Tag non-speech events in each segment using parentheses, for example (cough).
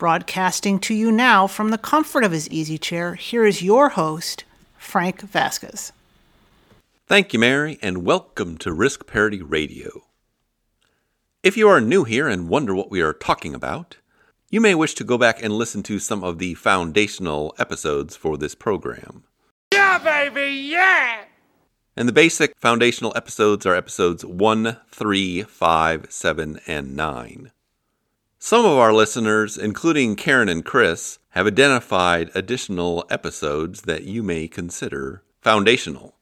Broadcasting to you now from the comfort of his easy chair, here is your host, Frank Vasquez. Thank you, Mary, and welcome to Risk Parity Radio. If you are new here and wonder what we are talking about, you may wish to go back and listen to some of the foundational episodes for this program. Yeah, baby, yeah! And the basic foundational episodes are episodes 1, 3, 5, 7, and 9. Some of our listeners, including Karen and Chris, have identified additional episodes that you may consider foundational.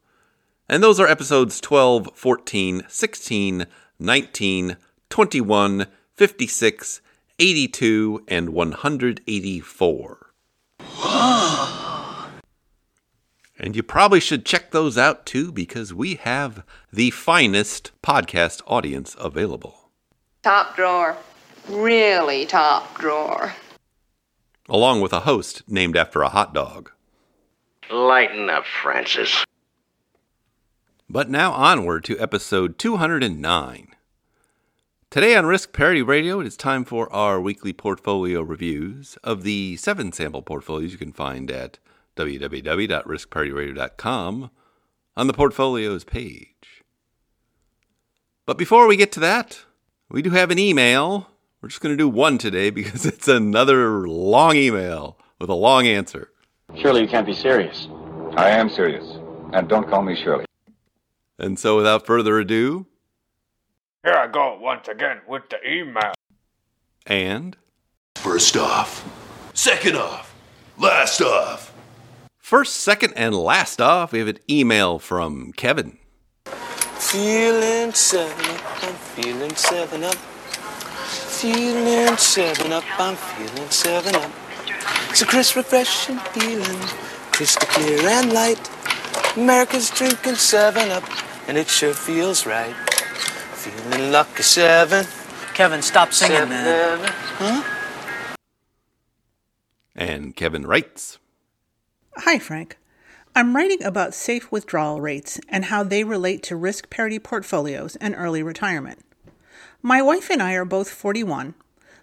And those are episodes 12, 14, 16, 19, 21, 56, 82, and 184. and you probably should check those out too because we have the finest podcast audience available. Top drawer really top drawer. Along with a host named after a hot dog. Lighten up, Francis. But now onward to episode 209. Today on Risk Parity Radio, it is time for our weekly portfolio reviews of the seven sample portfolios you can find at www.riskparityradio.com on the portfolios page. But before we get to that, we do have an email we're just going to do one today because (laughs) it's another long email with a long answer. Surely you can't be serious. I am serious. And don't call me Shirley. And so without further ado. Here I go once again with the email. And. First off. Second off. Last off. First, second, and last off, we have an email from Kevin. Feeling seven up, I'm feeling seven up feeling seven up. I'm feeling seven up. It's a crisp, refreshing feeling, crystal clear and light. America's drinking seven up, and it sure feels right. Feeling lucky seven. Kevin, stop singing, seven. man. Huh? And Kevin writes Hi, Frank. I'm writing about safe withdrawal rates and how they relate to risk parity portfolios and early retirement. My wife and I are both 41,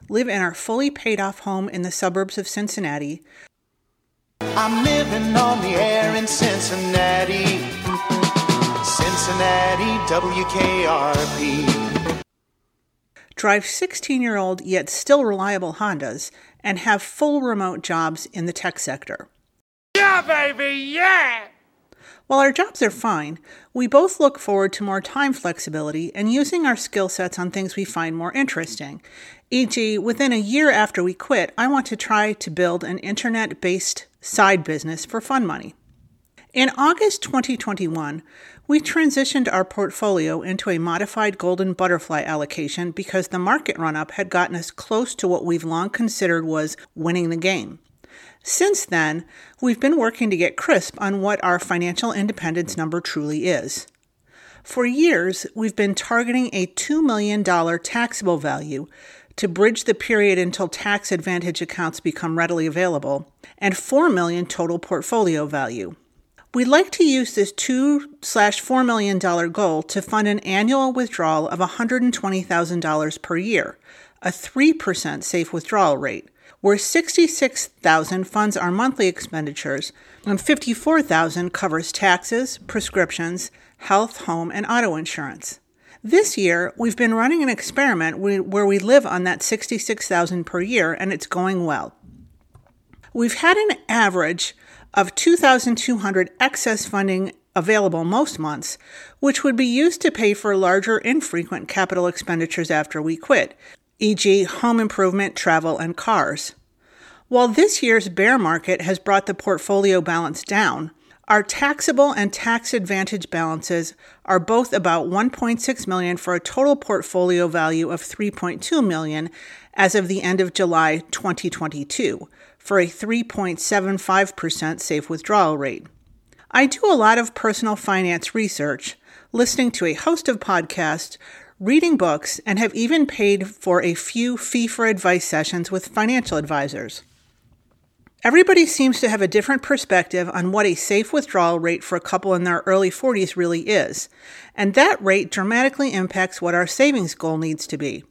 live in our fully paid off home in the suburbs of Cincinnati. I'm living on the air in Cincinnati. Cincinnati, WKRP. Drive 16 year old yet still reliable Hondas and have full remote jobs in the tech sector. Yeah, baby, yeah! While our jobs are fine, we both look forward to more time flexibility and using our skill sets on things we find more interesting. E.g., within a year after we quit, I want to try to build an internet based side business for fun money. In August 2021, we transitioned our portfolio into a modified golden butterfly allocation because the market run up had gotten us close to what we've long considered was winning the game. Since then, we've been working to get crisp on what our financial independence number truly is. For years, we've been targeting a $2 million taxable value to bridge the period until tax advantage accounts become readily available, and 4 million total portfolio value. We'd like to use this 2 slash $4 million goal to fund an annual withdrawal of $120,000 per year, a 3% safe withdrawal rate, where 66,000 funds our monthly expenditures and 54,000 covers taxes, prescriptions, health, home, and auto insurance. This year, we've been running an experiment where we live on that 66,000 per year and it's going well. We've had an average of 2,200 excess funding available most months, which would be used to pay for larger infrequent capital expenditures after we quit, e.g., home improvement, travel, and cars. While this year's bear market has brought the portfolio balance down, our taxable and tax advantage balances are both about 1.6 million for a total portfolio value of 3.2 million as of the end of July 2022 for a 3.75% safe withdrawal rate. I do a lot of personal finance research, listening to a host of podcasts, reading books, and have even paid for a few fee for advice sessions with financial advisors. Everybody seems to have a different perspective on what a safe withdrawal rate for a couple in their early 40s really is, and that rate dramatically impacts what our savings goal needs to be.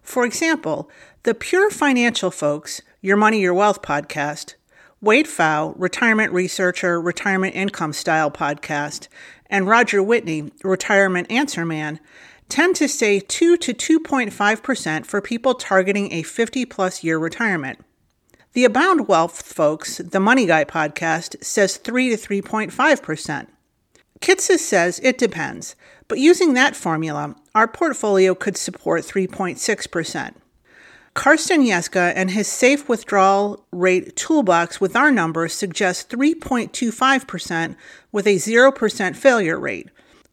For example, the Pure Financial folks, Your Money, Your Wealth podcast, Wade Pfau, retirement researcher, retirement income style podcast, and Roger Whitney, retirement answer man, tend to say 2 to 2.5% for people targeting a 50 plus year retirement. The Abound Wealth folks, the Money Guy podcast, says 3 to 3.5%. Kitces says it depends, but using that formula, our portfolio could support 3.6%. Karsten Jeske and his safe withdrawal rate toolbox with our numbers suggests 3.25% with a 0% failure rate,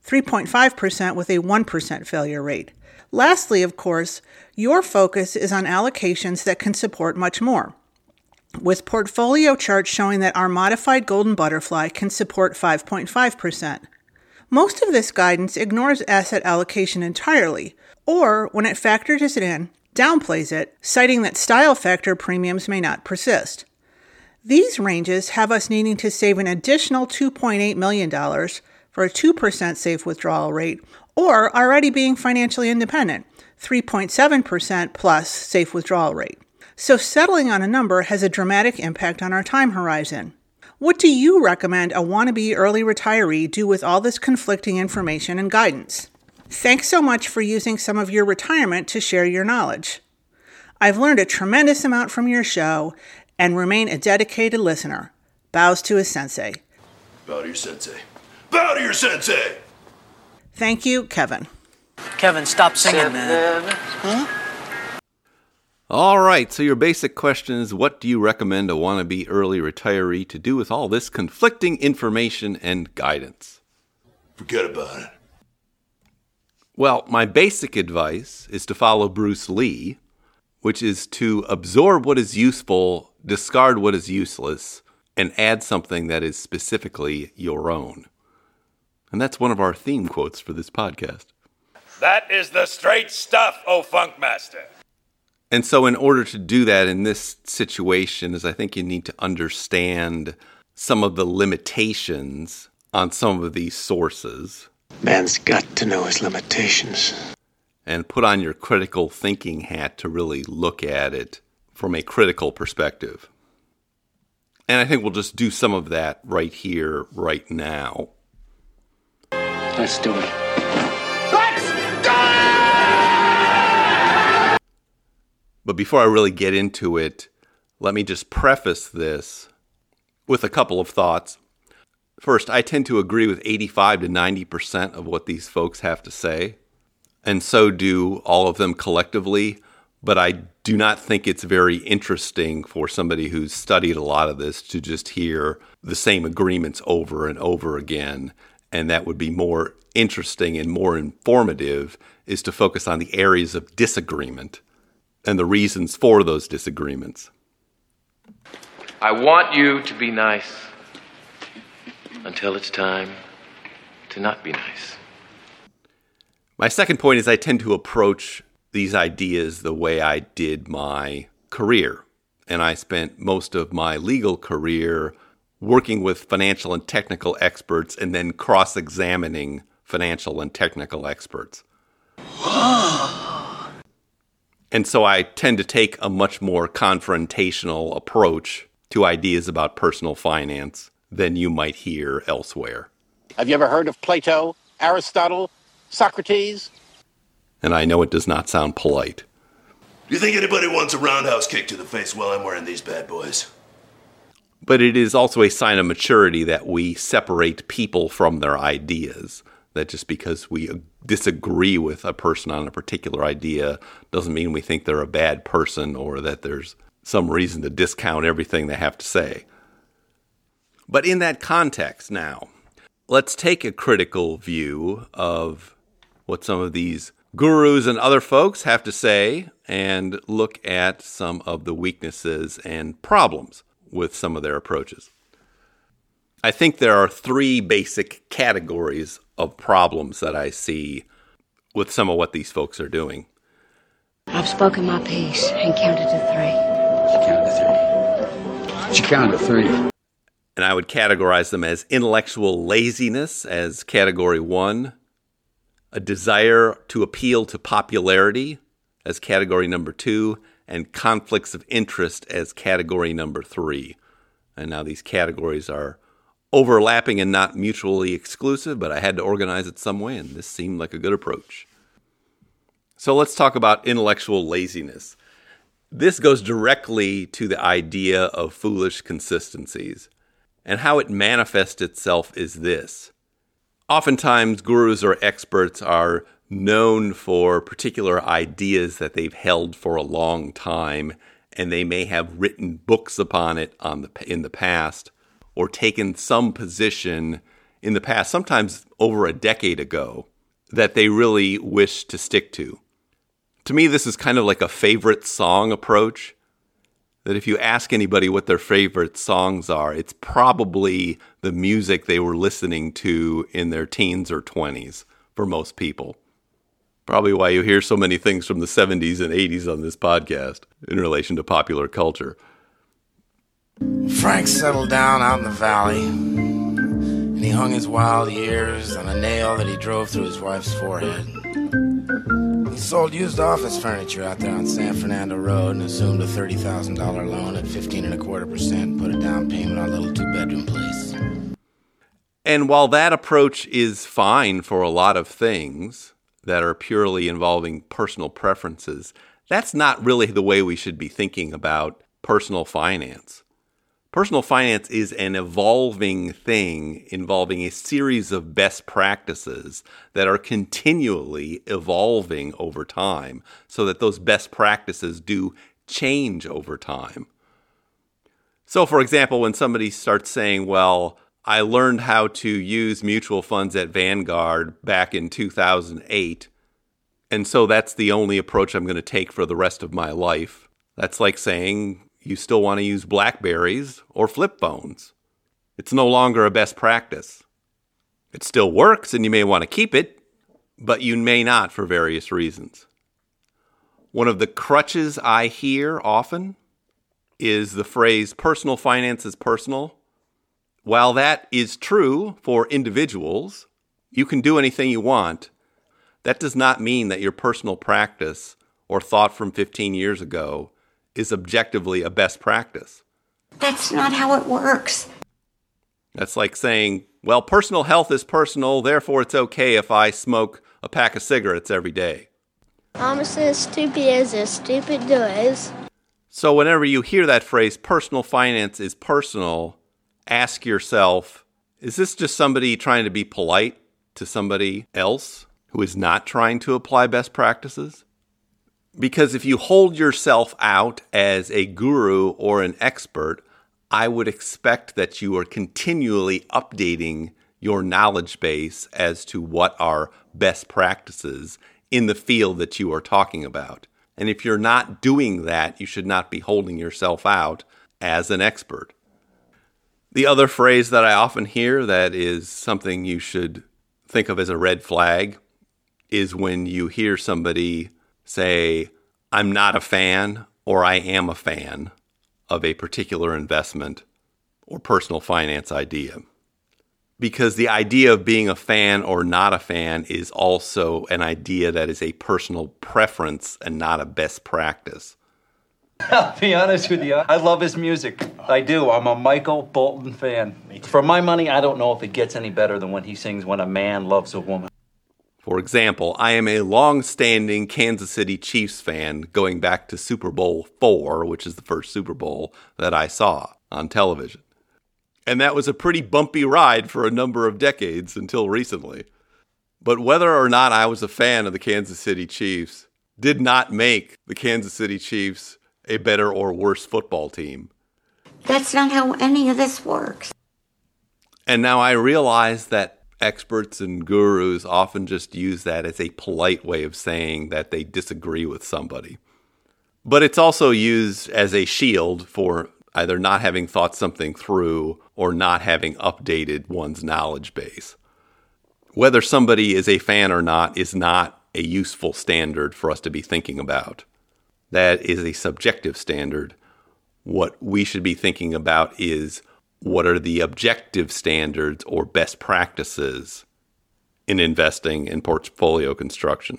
3.5% with a 1% failure rate. Lastly, of course, your focus is on allocations that can support much more with portfolio charts showing that our modified golden butterfly can support 5.5%. Most of this guidance ignores asset allocation entirely, or when it factors it in, downplays it, citing that style factor premiums may not persist. These ranges have us needing to save an additional $2.8 million for a 2% safe withdrawal rate, or already being financially independent, 3.7% plus safe withdrawal rate so settling on a number has a dramatic impact on our time horizon. What do you recommend a wannabe early retiree do with all this conflicting information and guidance? Thanks so much for using some of your retirement to share your knowledge. I've learned a tremendous amount from your show and remain a dedicated listener. Bows to his sensei. Bow to your sensei. Bow to your sensei! Thank you, Kevin. Kevin, stop singing, man. Huh? All right, so your basic question is what do you recommend a wannabe early retiree to do with all this conflicting information and guidance? Forget about it. Well, my basic advice is to follow Bruce Lee, which is to absorb what is useful, discard what is useless, and add something that is specifically your own. And that's one of our theme quotes for this podcast. That is the straight stuff, O Funkmaster. And so, in order to do that in this situation, is I think you need to understand some of the limitations on some of these sources. Man's got to know his limitations. And put on your critical thinking hat to really look at it from a critical perspective. And I think we'll just do some of that right here, right now. Let's do it. Let's go! But before I really get into it, let me just preface this with a couple of thoughts. First, I tend to agree with 85 to 90% of what these folks have to say, and so do all of them collectively. But I do not think it's very interesting for somebody who's studied a lot of this to just hear the same agreements over and over again. And that would be more interesting and more informative is to focus on the areas of disagreement and the reasons for those disagreements. I want you to be nice until it's time to not be nice. My second point is I tend to approach these ideas the way I did my career. And I spent most of my legal career working with financial and technical experts and then cross examining financial and technical experts. And so I tend to take a much more confrontational approach to ideas about personal finance than you might hear elsewhere. Have you ever heard of Plato, Aristotle, Socrates? And I know it does not sound polite. Do you think anybody wants a roundhouse kick to the face while I'm wearing these bad boys? But it is also a sign of maturity that we separate people from their ideas. That just because we disagree with a person on a particular idea doesn't mean we think they're a bad person or that there's some reason to discount everything they have to say. But in that context, now, let's take a critical view of what some of these gurus and other folks have to say and look at some of the weaknesses and problems with some of their approaches. I think there are three basic categories of problems that I see with some of what these folks are doing. I've spoken my piece and counted to three. She counted to three. She counted to three. And I would categorize them as intellectual laziness as category one, a desire to appeal to popularity as category number two, and conflicts of interest as category number three. And now these categories are overlapping and not mutually exclusive, but I had to organize it some way, and this seemed like a good approach. So let's talk about intellectual laziness. This goes directly to the idea of foolish consistencies. And how it manifests itself is this. Oftentimes, gurus or experts are known for particular ideas that they've held for a long time, and they may have written books upon it on the, in the past or taken some position in the past, sometimes over a decade ago, that they really wish to stick to. To me, this is kind of like a favorite song approach. That if you ask anybody what their favorite songs are, it's probably the music they were listening to in their teens or 20s for most people. Probably why you hear so many things from the 70s and 80s on this podcast in relation to popular culture. Frank settled down out in the valley, and he hung his wild years on a nail that he drove through his wife's forehead. He sold used office furniture out there on San Fernando Road and assumed a $30,000 loan at 15 and a quarter percent, put a down payment on a little two bedroom place. And while that approach is fine for a lot of things that are purely involving personal preferences, that's not really the way we should be thinking about personal finance. Personal finance is an evolving thing involving a series of best practices that are continually evolving over time so that those best practices do change over time. So, for example, when somebody starts saying, well, I learned how to use mutual funds at Vanguard back in 2008, and so that's the only approach I'm going to take for the rest of my life. That's like saying, you still want to use Blackberries or flip phones. It's no longer a best practice. It still works and you may want to keep it, but you may not for various reasons. One of the crutches I hear often is the phrase personal finance is personal. While that is true for individuals, you can do anything you want. That does not mean that your personal practice or thought from 15 years ago is objectively a best practice. That's not how it works. That's like saying, well, personal health is personal, therefore it's okay if I smoke a pack of cigarettes every day. I'm as stupid as a stupid does. So, whenever you hear that phrase, personal finance is personal, ask yourself, is this just somebody trying to be polite to somebody else who is not trying to apply best practices? Because if you hold yourself out as a guru or an expert, I would expect that you are continually updating your knowledge base as to what are best practices in the field that you are talking about. And if you're not doing that, you should not be holding yourself out as an expert. The other phrase that I often hear that is something you should think of as a red flag is when you hear somebody say, I'm not a fan or I am a fan of a particular investment or personal finance idea. Because the idea of being a fan or not a fan is also an idea that is a personal preference and not a best practice. I'll be honest with you. I love his music. I do. I'm a Michael Bolton fan. For my money, I don't know if it gets any better than when he sings When a Man Loves a Woman. For example, I am a long standing Kansas City Chiefs fan going back to Super Bowl four, which is the first Super Bowl that I saw on television. And that was a pretty bumpy ride for a number of decades until recently. But whether or not I was a fan of the Kansas City Chiefs did not make the Kansas City Chiefs a better or worse football team. That's not how any of this works. And now I realize that experts and gurus often just use that as a polite way of saying that they disagree with somebody. But it's also used as a shield for either not having thought something through or not having updated one's knowledge base. Whether somebody is a fan or not is not a useful standard for us to be thinking about. That is a subjective standard. What we should be thinking about is what are the objective standards or best practices in investing in portfolio construction.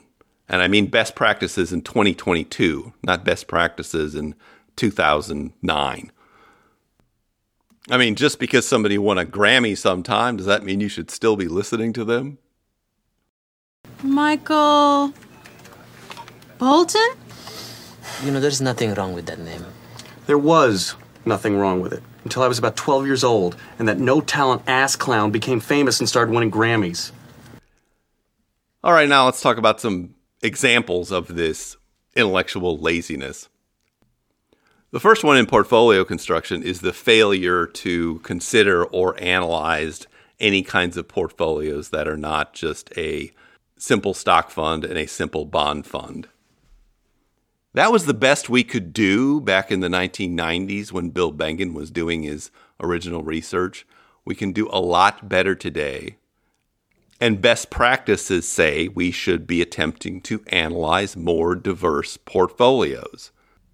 And I mean best practices in 2022, not best practices in 2009. I mean, just because somebody won a Grammy sometime, does that mean you should still be listening to them? Michael Bolton? You know, there's nothing wrong with that name. There was nothing wrong with it until I was about 12 years old and that no talent ass clown became famous and started winning Grammys. All right, now let's talk about some examples of this intellectual laziness. The first one in portfolio construction is the failure to consider or analyze any kinds of portfolios that are not just a simple stock fund and a simple bond fund. That was the best we could do back in the 1990s when Bill Bengen was doing his original research. We can do a lot better today. And best practices say we should be attempting to analyze more diverse portfolios.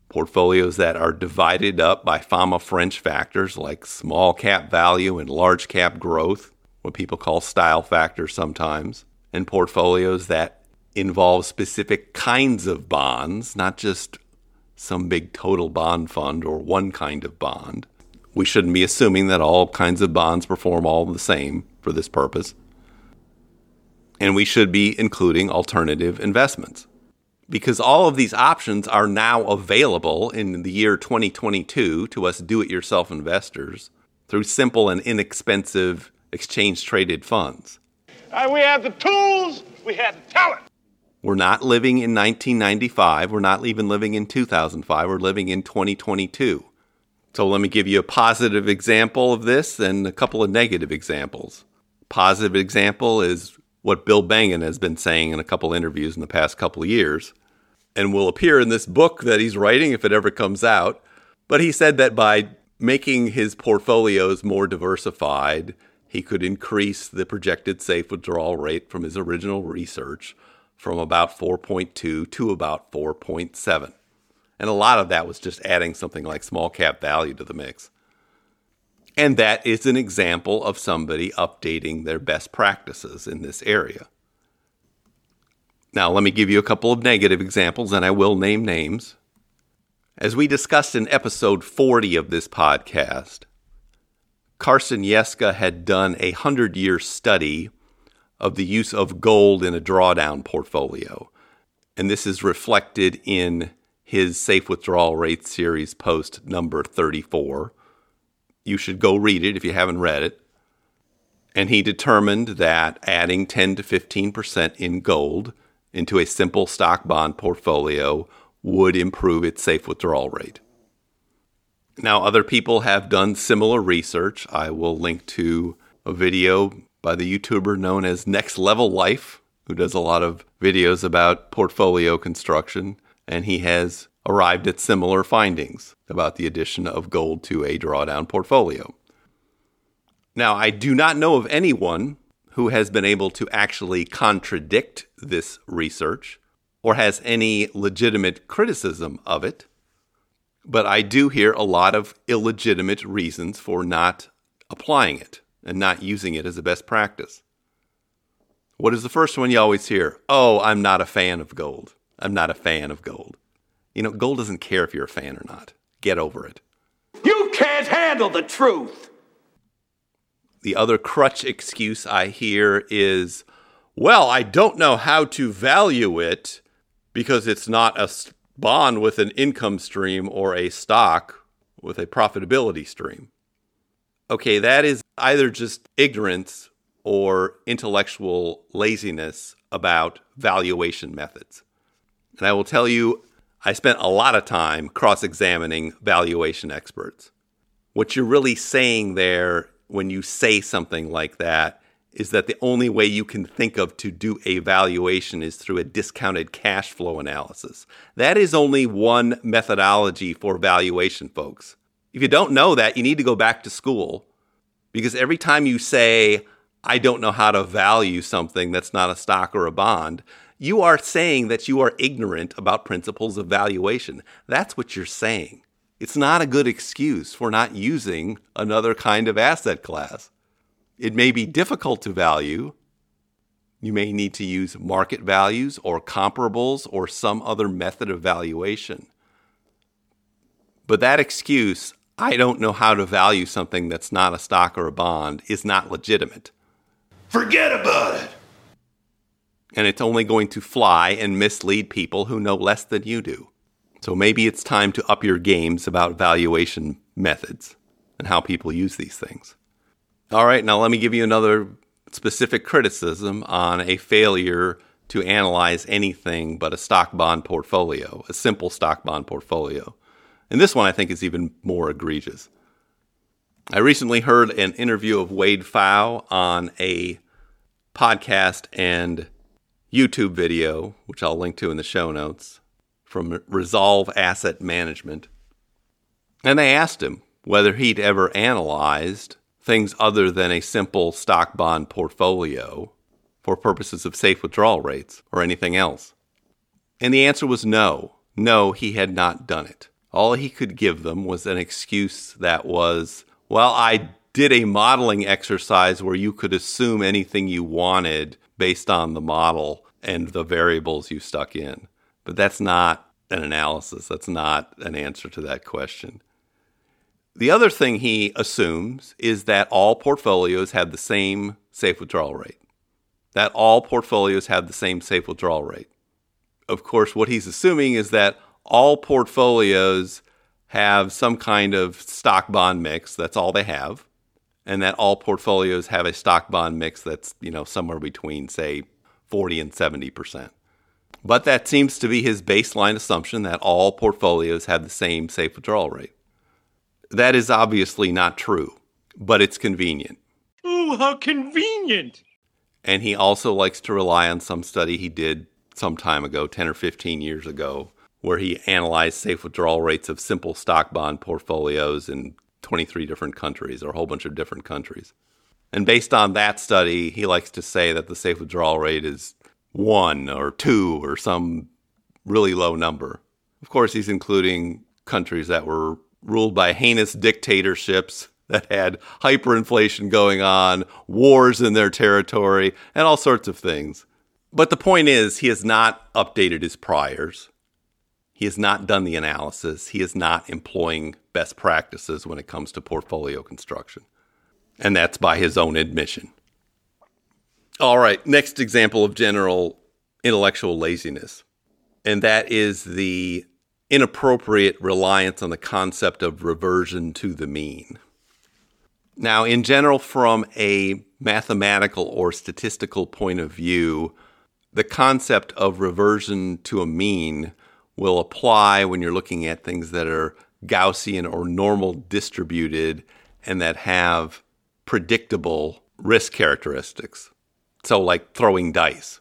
Portfolios that are divided up by Fama French factors like small cap value and large cap growth, what people call style factors sometimes, and portfolios that involve specific kinds of bonds, not just some big total bond fund or one kind of bond. We shouldn't be assuming that all kinds of bonds perform all the same for this purpose. And we should be including alternative investments because all of these options are now available in the year 2022 to us do it yourself investors through simple and inexpensive exchange traded funds. Uh, we have the tools, we have the talent. We're not living in 1995. We're not even living in 2005. We're living in 2022. So let me give you a positive example of this and a couple of negative examples. Positive example is what Bill Bengen has been saying in a couple interviews in the past couple of years and will appear in this book that he's writing if it ever comes out. But he said that by making his portfolios more diversified, he could increase the projected safe withdrawal rate from his original research from about 4.2 to about 4.7. And a lot of that was just adding something like small cap value to the mix. And that is an example of somebody updating their best practices in this area. Now, let me give you a couple of negative examples, and I will name names. As we discussed in episode 40 of this podcast, Karsten Jeske had done a 100 year study of the use of gold in a drawdown portfolio. And this is reflected in his Safe Withdrawal Rate series post number 34. You should go read it if you haven't read it. And he determined that adding 10 to 15% in gold into a simple stock bond portfolio would improve its safe withdrawal rate. Now, other people have done similar research. I will link to a video by the YouTuber known as Next Level Life, who does a lot of videos about portfolio construction, and he has arrived at similar findings about the addition of gold to a drawdown portfolio. Now, I do not know of anyone who has been able to actually contradict this research or has any legitimate criticism of it, but I do hear a lot of illegitimate reasons for not applying it and not using it as a best practice. What is the first one you always hear? Oh, I'm not a fan of gold. I'm not a fan of gold. You know, gold doesn't care if you're a fan or not. Get over it. You can't handle the truth. The other crutch excuse I hear is, well, I don't know how to value it because it's not a bond with an income stream or a stock with a profitability stream. Okay, that is either just ignorance or intellectual laziness about valuation methods. And I will tell you, I spent a lot of time cross examining valuation experts. What you're really saying there when you say something like that is that the only way you can think of to do a valuation is through a discounted cash flow analysis. That is only one methodology for valuation, folks. If you don't know that, you need to go back to school because every time you say, I don't know how to value something that's not a stock or a bond, you are saying that you are ignorant about principles of valuation. That's what you're saying. It's not a good excuse for not using another kind of asset class. It may be difficult to value. You may need to use market values or comparables or some other method of valuation. But that excuse, I don't know how to value something that's not a stock or a bond, is not legitimate. Forget about it. And it's only going to fly and mislead people who know less than you do. So maybe it's time to up your games about valuation methods and how people use these things. All right, now let me give you another specific criticism on a failure to analyze anything but a stock bond portfolio, a simple stock bond portfolio. And this one I think is even more egregious. I recently heard an interview of Wade Pfau on a podcast and YouTube video, which I'll link to in the show notes, from Resolve Asset Management. And they asked him whether he'd ever analyzed things other than a simple stock bond portfolio for purposes of safe withdrawal rates or anything else. And the answer was no. No, he had not done it. All he could give them was an excuse that was, well, I did a modeling exercise where you could assume anything you wanted based on the model and the variables you stuck in. But that's not an analysis. That's not an answer to that question. The other thing he assumes is that all portfolios have the same safe withdrawal rate. That all portfolios have the same safe withdrawal rate. Of course, what he's assuming is that all portfolios have some kind of stock bond mix. That's all they have. And that all portfolios have a stock bond mix that's, you know, somewhere between, say, 40 and 70%. But that seems to be his baseline assumption that all portfolios have the same safe withdrawal rate. That is obviously not true, but it's convenient. Oh, how convenient! And he also likes to rely on some study he did some time ago, 10 or 15 years ago, where he analyzed safe withdrawal rates of simple stock bond portfolios in 23 different countries or a whole bunch of different countries. And based on that study, he likes to say that the safe withdrawal rate is one or two or some really low number. Of course, he's including countries that were ruled by heinous dictatorships that had hyperinflation going on, wars in their territory, and all sorts of things. But the point is, he has not updated his priors. He has not done the analysis. He is not employing best practices when it comes to portfolio construction. And that's by his own admission. All right, next example of general intellectual laziness. And that is the inappropriate reliance on the concept of reversion to the mean. Now, in general, from a mathematical or statistical point of view, the concept of reversion to a mean will apply when you're looking at things that are Gaussian or normal distributed and that have predictable risk characteristics. So, like throwing dice.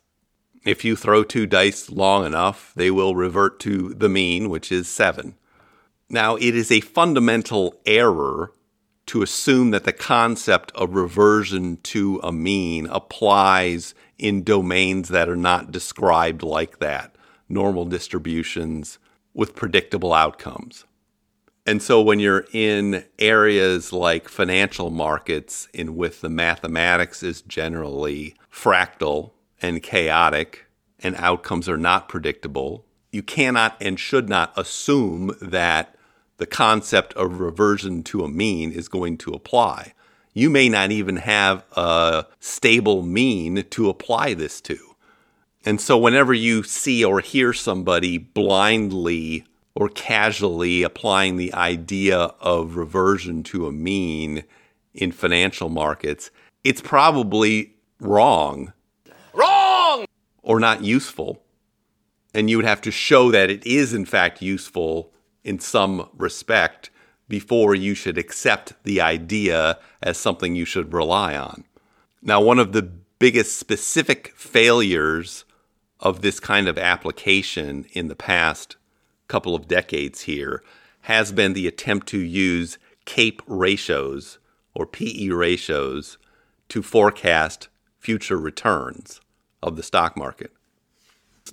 If you throw two dice long enough, they will revert to the mean, which is seven. Now, it is a fundamental error to assume that the concept of reversion to a mean applies in domains that are not described like that, normal distributions with predictable outcomes. And so when you're in areas like financial markets in which the mathematics is generally fractal and chaotic and outcomes are not predictable, you cannot and should not assume that the concept of reversion to a mean is going to apply. You may not even have a stable mean to apply this to. And so, whenever you see or hear somebody blindly or casually applying the idea of reversion to a mean in financial markets, it's probably wrong. Wrong! Or not useful. And you would have to show that it is, in fact, useful in some respect before you should accept the idea as something you should rely on. Now, one of the biggest specific failures of this kind of application in the past couple of decades here has been the attempt to use CAPE ratios or PE ratios to forecast future returns of the stock market.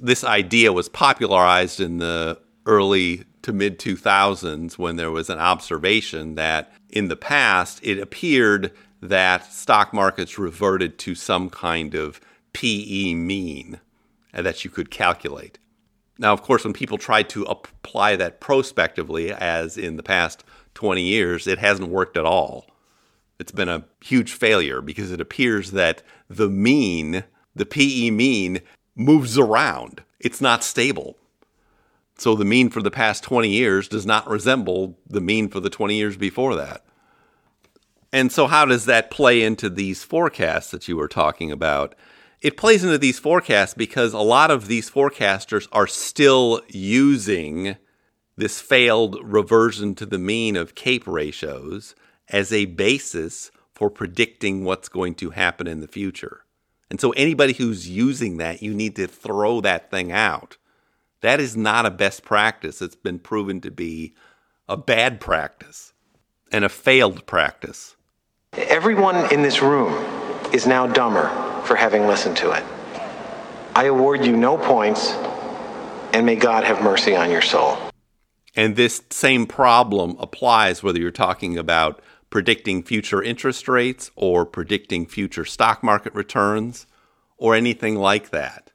This idea was popularized in the early to mid 2000s when there was an observation that in the past it appeared that stock markets reverted to some kind of PE mean that you could calculate. Now, of course, when people try to apply that prospectively, as in the past 20 years, it hasn't worked at all. It's been a huge failure because it appears that the mean, the PE mean, moves around. It's not stable. So the mean for the past 20 years does not resemble the mean for the 20 years before that. And so, how does that play into these forecasts that you were talking about? It plays into these forecasts because a lot of these forecasters are still using this failed reversion to the mean of CAPE ratios as a basis for predicting what's going to happen in the future. And so, anybody who's using that, you need to throw that thing out. That is not a best practice. It's been proven to be a bad practice and a failed practice. Everyone in this room is now dumber for having listened to it. I award you no points, and may God have mercy on your soul. And this same problem applies whether you're talking about predicting future interest rates or predicting future stock market returns or anything like that.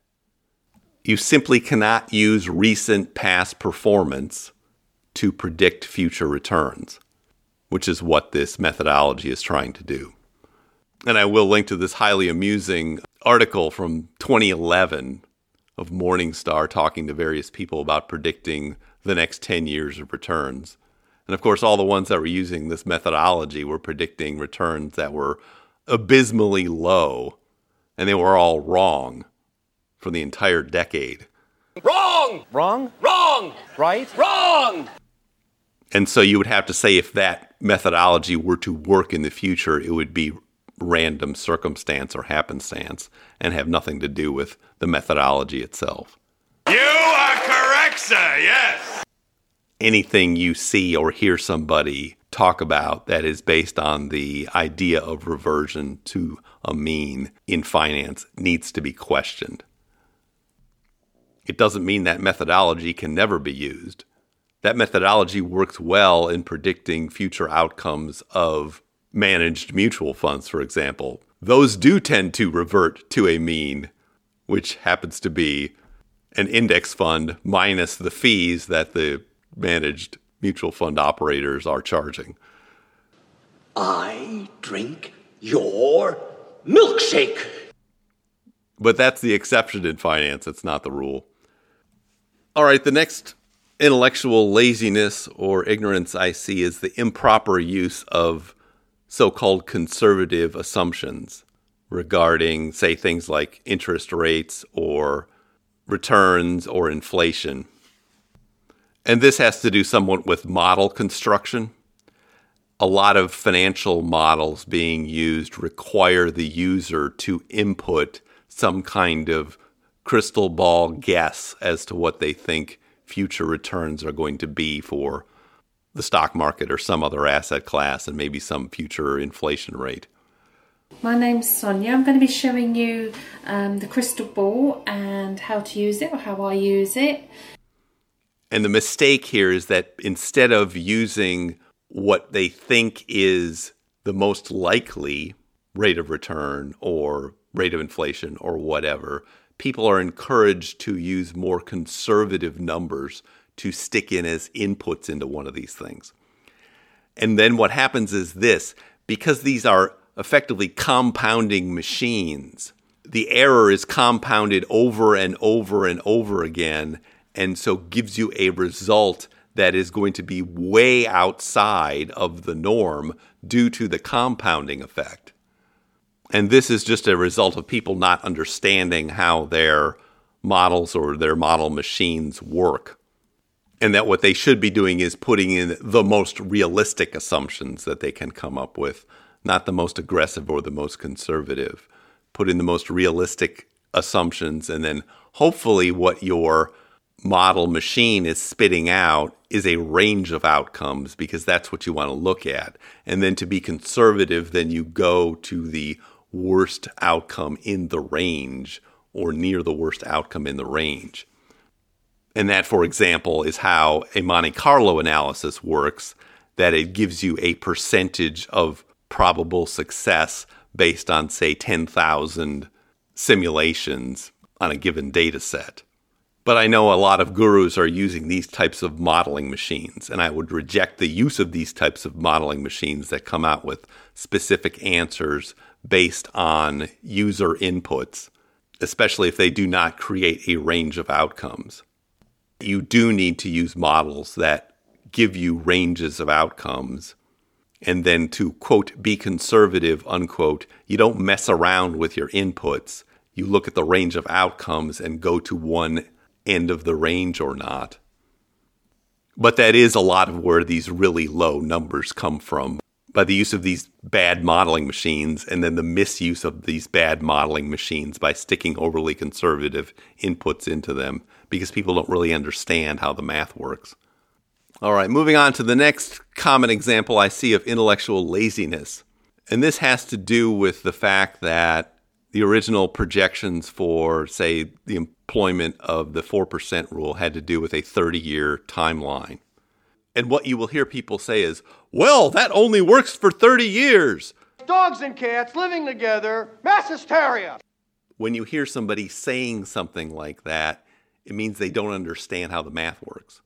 You simply cannot use recent past performance to predict future returns which is what this methodology is trying to do. And I will link to this highly amusing article from 2011 of Morningstar talking to various people about predicting the next 10 years of returns. And of course, all the ones that were using this methodology were predicting returns that were abysmally low, and they were all wrong for the entire decade. Wrong! Wrong? Wrong! Right? Wrong! And so you would have to say if that methodology were to work in the future, it would be random circumstance or happenstance and have nothing to do with the methodology itself. You are correct, sir, yes. Anything you see or hear somebody talk about that is based on the idea of reversion to a mean in finance needs to be questioned. It doesn't mean that methodology can never be used that methodology works well in predicting future outcomes of managed mutual funds, for example. Those do tend to revert to a mean, which happens to be an index fund minus the fees that the managed mutual fund operators are charging. I drink your milkshake. But that's the exception in finance, it's not the rule. All right, the next intellectual laziness or ignorance I see is the improper use of so called conservative assumptions regarding, say, things like interest rates or returns or inflation. And this has to do somewhat with model construction. A lot of financial models being used require the user to input some kind of crystal ball guess as to what they think future returns are going to be for the stock market or some other asset class and maybe some future inflation rate. My name's Sonia. I'm going to be showing you um, the crystal ball and how to use it or how I use it. And the mistake here is that instead of using what they think is the most likely rate of return or rate of inflation or whatever, people are encouraged to use more conservative numbers to stick in as inputs into one of these things. And then what happens is this because these are effectively compounding machines, the error is compounded over and over and over again, and so gives you a result that is going to be way outside of the norm due to the compounding effect. And this is just a result of people not understanding how their models or their model machines work. And that what they should be doing is putting in the most realistic assumptions that they can come up with, not the most aggressive or the most conservative. Put in the most realistic assumptions, and then hopefully what your model machine is spitting out is a range of outcomes because that's what you want to look at. And then to be conservative, then you go to the worst outcome in the range or near the worst outcome in the range. And that, for example, is how a Monte Carlo analysis works that it gives you a percentage of probable success based on, say, 10,000 simulations on a given data set. But I know a lot of gurus are using these types of modeling machines, and I would reject the use of these types of modeling machines that come out with specific answers based on user inputs, especially if they do not create a range of outcomes. You do need to use models that give you ranges of outcomes. And then to quote, be conservative, unquote, you don't mess around with your inputs. You look at the range of outcomes and go to one end of the range or not. But that is a lot of where these really low numbers come from by the use of these bad modeling machines and then the misuse of these bad modeling machines by sticking overly conservative inputs into them because people don't really understand how the math works. All right, moving on to the next common example I see of intellectual laziness. And this has to do with the fact that the original projections for, say, the employment of the 4% rule had to do with a 30 year timeline. And what you will hear people say is, well, that only works for 30 years. Dogs and cats living together, mass hysteria. When you hear somebody saying something like that, it means they don't understand how the math works.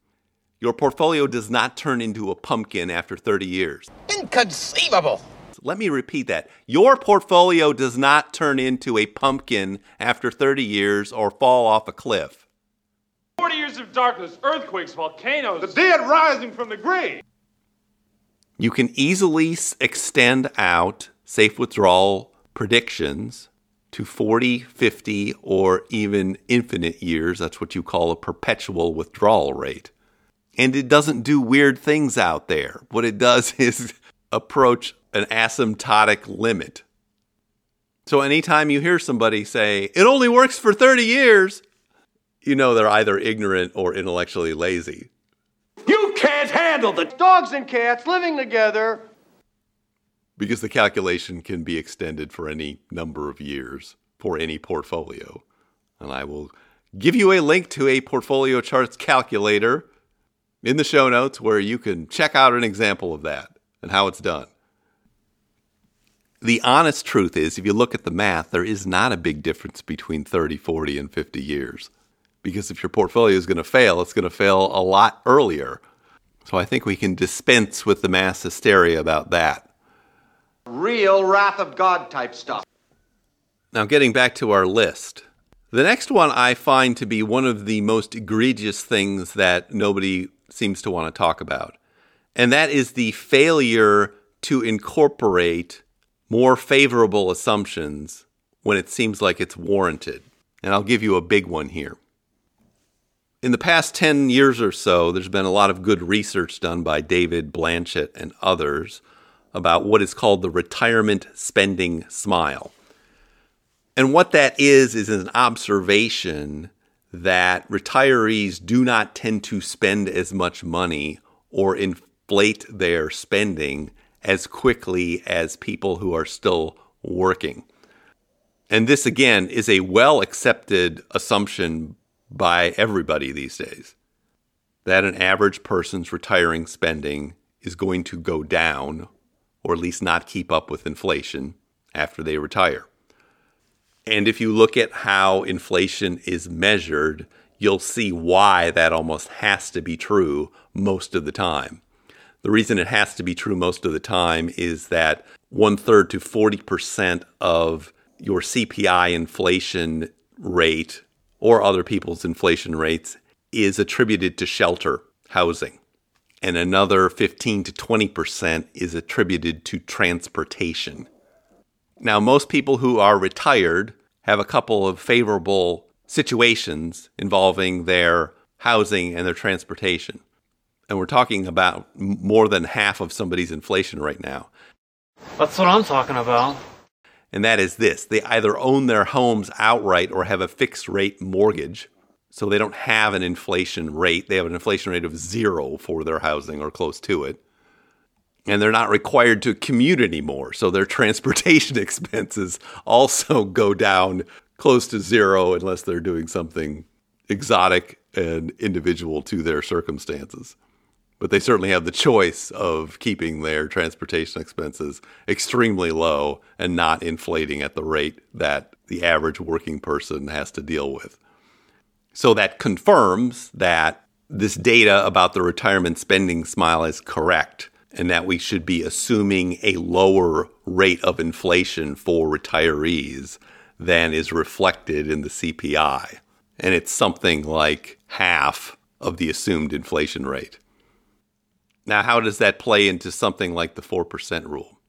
Your portfolio does not turn into a pumpkin after 30 years. Inconceivable. Let me repeat that. Your portfolio does not turn into a pumpkin after 30 years or fall off a cliff. 40 years of darkness, earthquakes, volcanoes. The dead rising from the grave. You can easily extend out safe withdrawal predictions to 40, 50, or even infinite years. That's what you call a perpetual withdrawal rate. And it doesn't do weird things out there. What it does (laughs) is approach an asymptotic limit. So anytime you hear somebody say, it only works for 30 years, you know they're either ignorant or intellectually lazy. You can't handle the dogs and cats living together. Because the calculation can be extended for any number of years for any portfolio. And I will give you a link to a portfolio charts calculator in the show notes where you can check out an example of that and how it's done. The honest truth is, if you look at the math, there is not a big difference between 30, 40, and 50 years. Because if your portfolio is going to fail, it's going to fail a lot earlier. So I think we can dispense with the mass hysteria about that. Real wrath of God type stuff. Now, getting back to our list. The next one I find to be one of the most egregious things that nobody seems to want to talk about. And that is the failure to incorporate more favorable assumptions when it seems like it's warranted. And I'll give you a big one here. In the past 10 years or so, there's been a lot of good research done by David Blanchett and others about what is called the retirement spending smile. And what that is, is an observation that retirees do not tend to spend as much money or inflate their spending as quickly as people who are still working. And this, again, is a well accepted assumption by everybody these days that an average person's retiring spending is going to go down, or at least not keep up with inflation after they retire. And if you look at how inflation is measured, you'll see why that almost has to be true most of the time. The reason it has to be true most of the time is that one third to 40% of your CPI inflation rate or other people's inflation rates is attributed to shelter housing. And another 15 to 20% is attributed to transportation. Now, most people who are retired have a couple of favorable situations involving their housing and their transportation. And we're talking about more than half of somebody's inflation right now. That's what I'm talking about. And that is this they either own their homes outright or have a fixed rate mortgage. So they don't have an inflation rate. They have an inflation rate of zero for their housing or close to it. And they're not required to commute anymore. So their (laughs) transportation (laughs) expenses also go down close to zero unless they're doing something exotic and individual to their circumstances. But they certainly have the choice of keeping their transportation expenses extremely low and not inflating at the rate that the average working person has to deal with. So that confirms that this data about the retirement spending smile is correct and that we should be assuming a lower rate of inflation for retirees than is reflected in the CPI. And it's something like half of the assumed inflation rate. Now, how does that play into something like the 4% rule?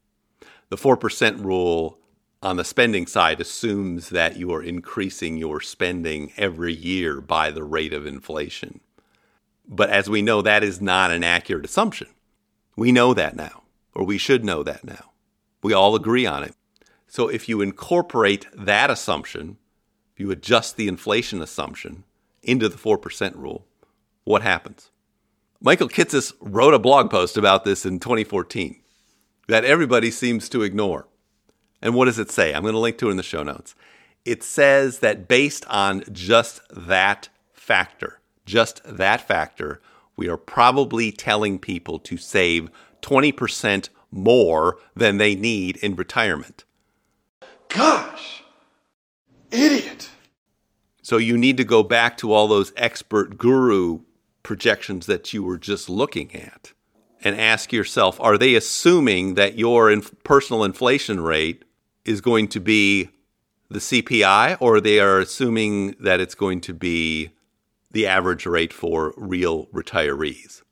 The 4% rule on the spending side assumes that you are increasing your spending every year by the rate of inflation. But as we know, that is not an accurate assumption. We know that now, or we should know that now. We all agree on it. So if you incorporate that assumption, if you adjust the inflation assumption into the 4% rule, what happens? Michael Kitces wrote a blog post about this in 2014 that everybody seems to ignore. And what does it say? I'm going to link to it in the show notes. It says that based on just that factor, just that factor, we are probably telling people to save 20% more than they need in retirement. Gosh, idiot. So you need to go back to all those expert guru projections that you were just looking at and ask yourself are they assuming that your inf- personal inflation rate is going to be the CPI or they are assuming that it's going to be the average rate for real retirees?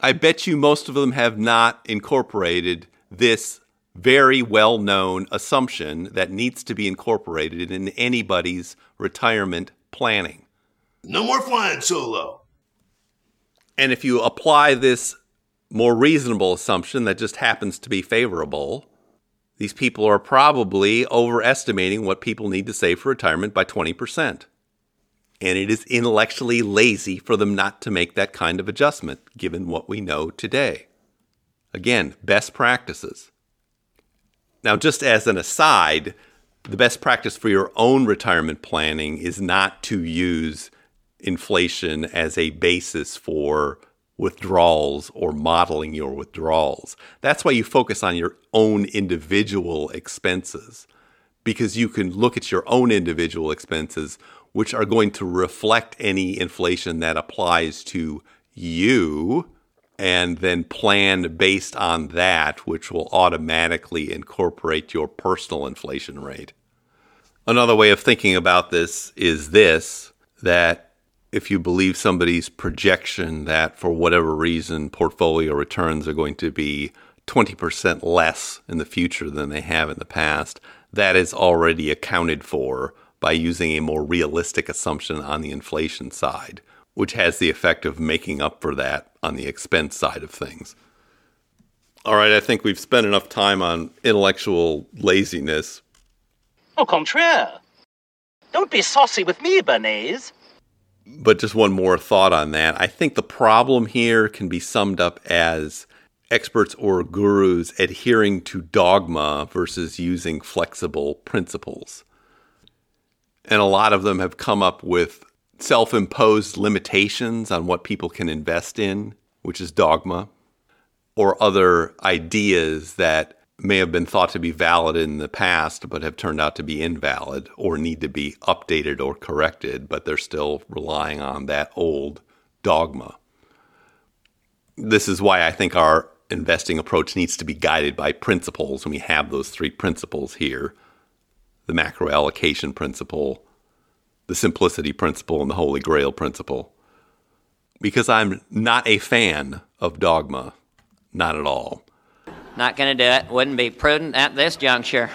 I bet you most of them have not incorporated this very well known assumption that needs to be incorporated in anybody's retirement planning. No more flying solo. And if you apply this more reasonable assumption that just happens to be favorable, these people are probably overestimating what people need to save for retirement by 20%. And it is intellectually lazy for them not to make that kind of adjustment, given what we know today. Again, best practices. Now, just as an aside, the best practice for your own retirement planning is not to use inflation as a basis for withdrawals or modeling your withdrawals. That's why you focus on your own individual expenses because you can look at your own individual expenses, which are going to reflect any inflation that applies to you, and then plan based on that, which will automatically incorporate your personal inflation rate. Another way of thinking about this is this that if you believe somebody's projection that for whatever reason portfolio returns are going to be 20% less in the future than they have in the past, that is already accounted for by using a more realistic assumption on the inflation side, which has the effect of making up for that on the expense side of things. All right, I think we've spent enough time on intellectual laziness. Au contraire. Don't be saucy with me, Bernays but just one more thought on that. I think the problem here can be summed up as experts or gurus adhering to dogma versus using flexible principles. And a lot of them have come up with self imposed limitations on what people can invest in, which is dogma, or other ideas that may have been thought to be valid in the past, but have turned out to be invalid or need to be updated or corrected, but they're still relying on that old dogma. This is why I think our investing approach needs to be guided by principles, and we have those three principles here the macro allocation principle, the simplicity principle, and the holy grail principle. Because I'm not a fan of dogma, not at all. Not going to do it. Wouldn't be prudent at this juncture.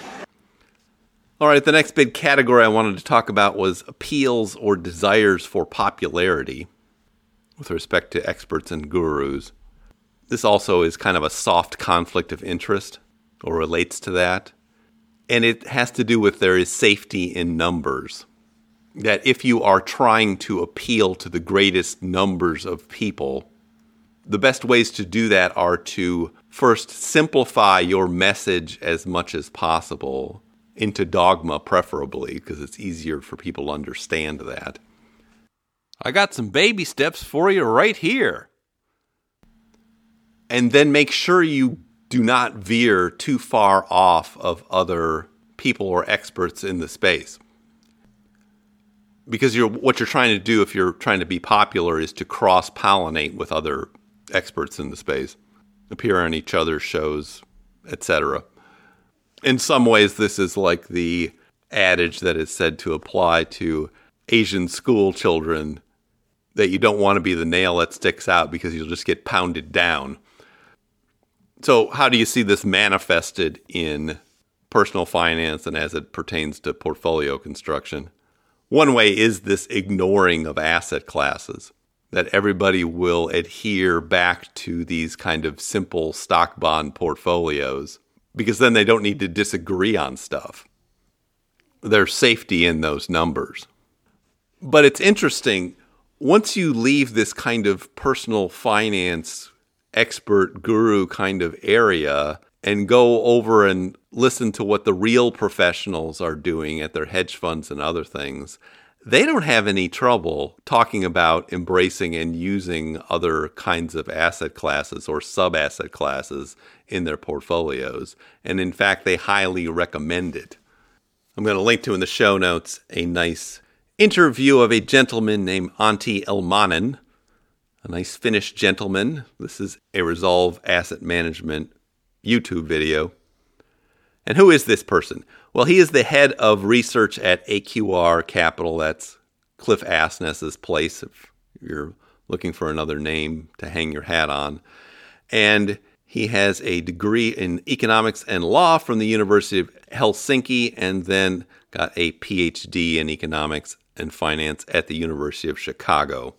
All right, the next big category I wanted to talk about was appeals or desires for popularity with respect to experts and gurus. This also is kind of a soft conflict of interest. or relates to that. And it has to do with there is safety in numbers. That if you are trying to appeal to the greatest numbers of people, the best ways to do that are to first simplify your message as much as possible into dogma, preferably, because it's easier for people to understand that. I got some baby steps for you right here. And then make sure you do not veer too far off of other people or experts in the space. Because you're, what you're trying to do if you're trying to be popular is to cross pollinate with other experts in the space, appear on each other's shows, etc. In some ways, this is like the adage that is said to apply to Asian school children that you don't want to be the nail that sticks out because you'll just get pounded down. So, how do you see this manifested in personal finance and as it pertains to portfolio construction? One way is this ignoring of asset classes, that everybody will adhere back to these kind of simple stock bond portfolios because then they don't need to disagree on stuff. There's safety in those numbers. But it's interesting once you leave this kind of personal finance expert guru kind of area and go over and listen to what the real professionals are doing at their hedge funds and other things, they don't have any trouble talking about embracing and using other kinds of asset classes or sub asset classes in their portfolios. And in fact, they highly recommend it. I'm going to link to in the show notes a nice interview of a gentleman named Antti Ilmanen, a nice Finnish gentleman. This is a Resolve Asset Management YouTube video. And who is this person? Well, he is the head of research at AQR Capital. That's Cliff Asness's place if you're looking for another name to hang your hat on. And he has a degree in economics and law from the University of Helsinki and then got a PhD in economics and finance at the University of Chicago.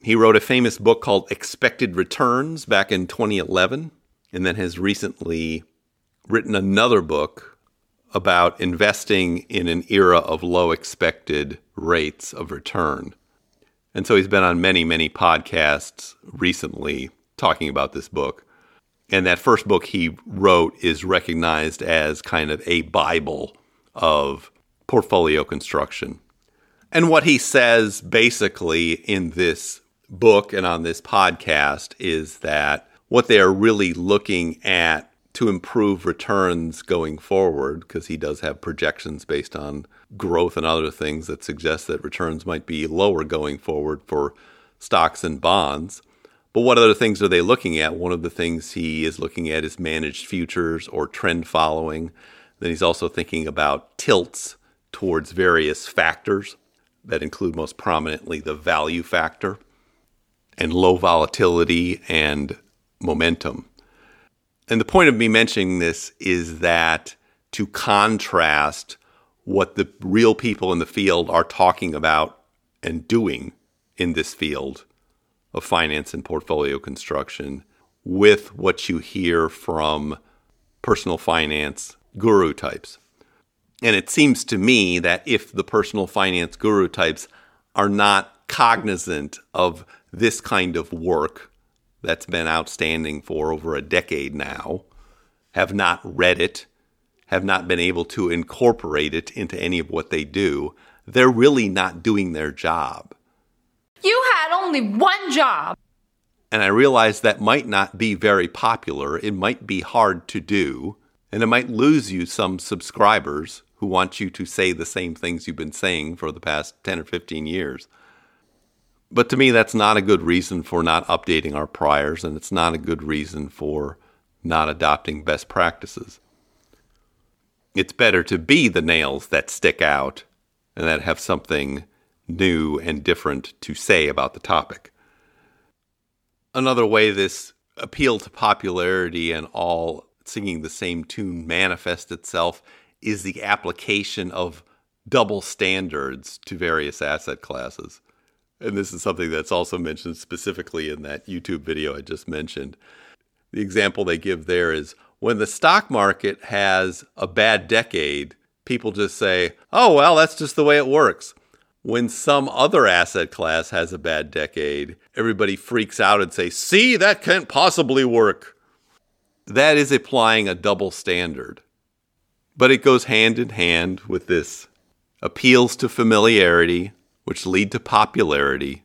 He wrote a famous book called Expected Returns back in 2011, and then has recently written another book about investing in an era of low expected rates of return. And so he's been on many, many podcasts recently talking about this book. And that first book he wrote is recognized as kind of a Bible of portfolio construction. And what he says basically in this book and on this podcast is that what they are really looking at to improve returns going forward, because he does have projections based on growth and other things that suggest that returns might be lower going forward for stocks and bonds. But what other things are they looking at? One of the things he is looking at is managed futures or trend following. Then he's also thinking about tilts towards various factors that include most prominently the value factor and low volatility and momentum. And the point of me mentioning this is that to contrast what the real people in the field are talking about and doing in this field of finance and portfolio construction with what you hear from personal finance guru types. And it seems to me that if the personal finance guru types are not cognizant of this kind of work that's been outstanding for over a decade now, have not read it, have not been able to incorporate it into any of what they do, they're really not doing their job. You had only one job. And I realize that might not be very popular. It might be hard to do, and it might lose you some subscribers who want you to say the same things you've been saying for the past 10 or 15 years. But to me, that's not a good reason for not updating our priors, and it's not a good reason for not adopting best practices. It's better to be the nails that stick out and that have something new and different to say about the topic. Another way this appeal to popularity and all singing the same tune manifests itself is the application of double standards to various asset classes. And this is something that's also mentioned specifically in that YouTube video I just mentioned. The example they give there is When the stock market has a bad decade, people just say, oh, well, that's just the way it works. When some other asset class has a bad decade, everybody freaks out and say, see, that can't possibly work. That is applying a double standard. But it goes hand in hand with this appeals to familiarity, which lead to popularity,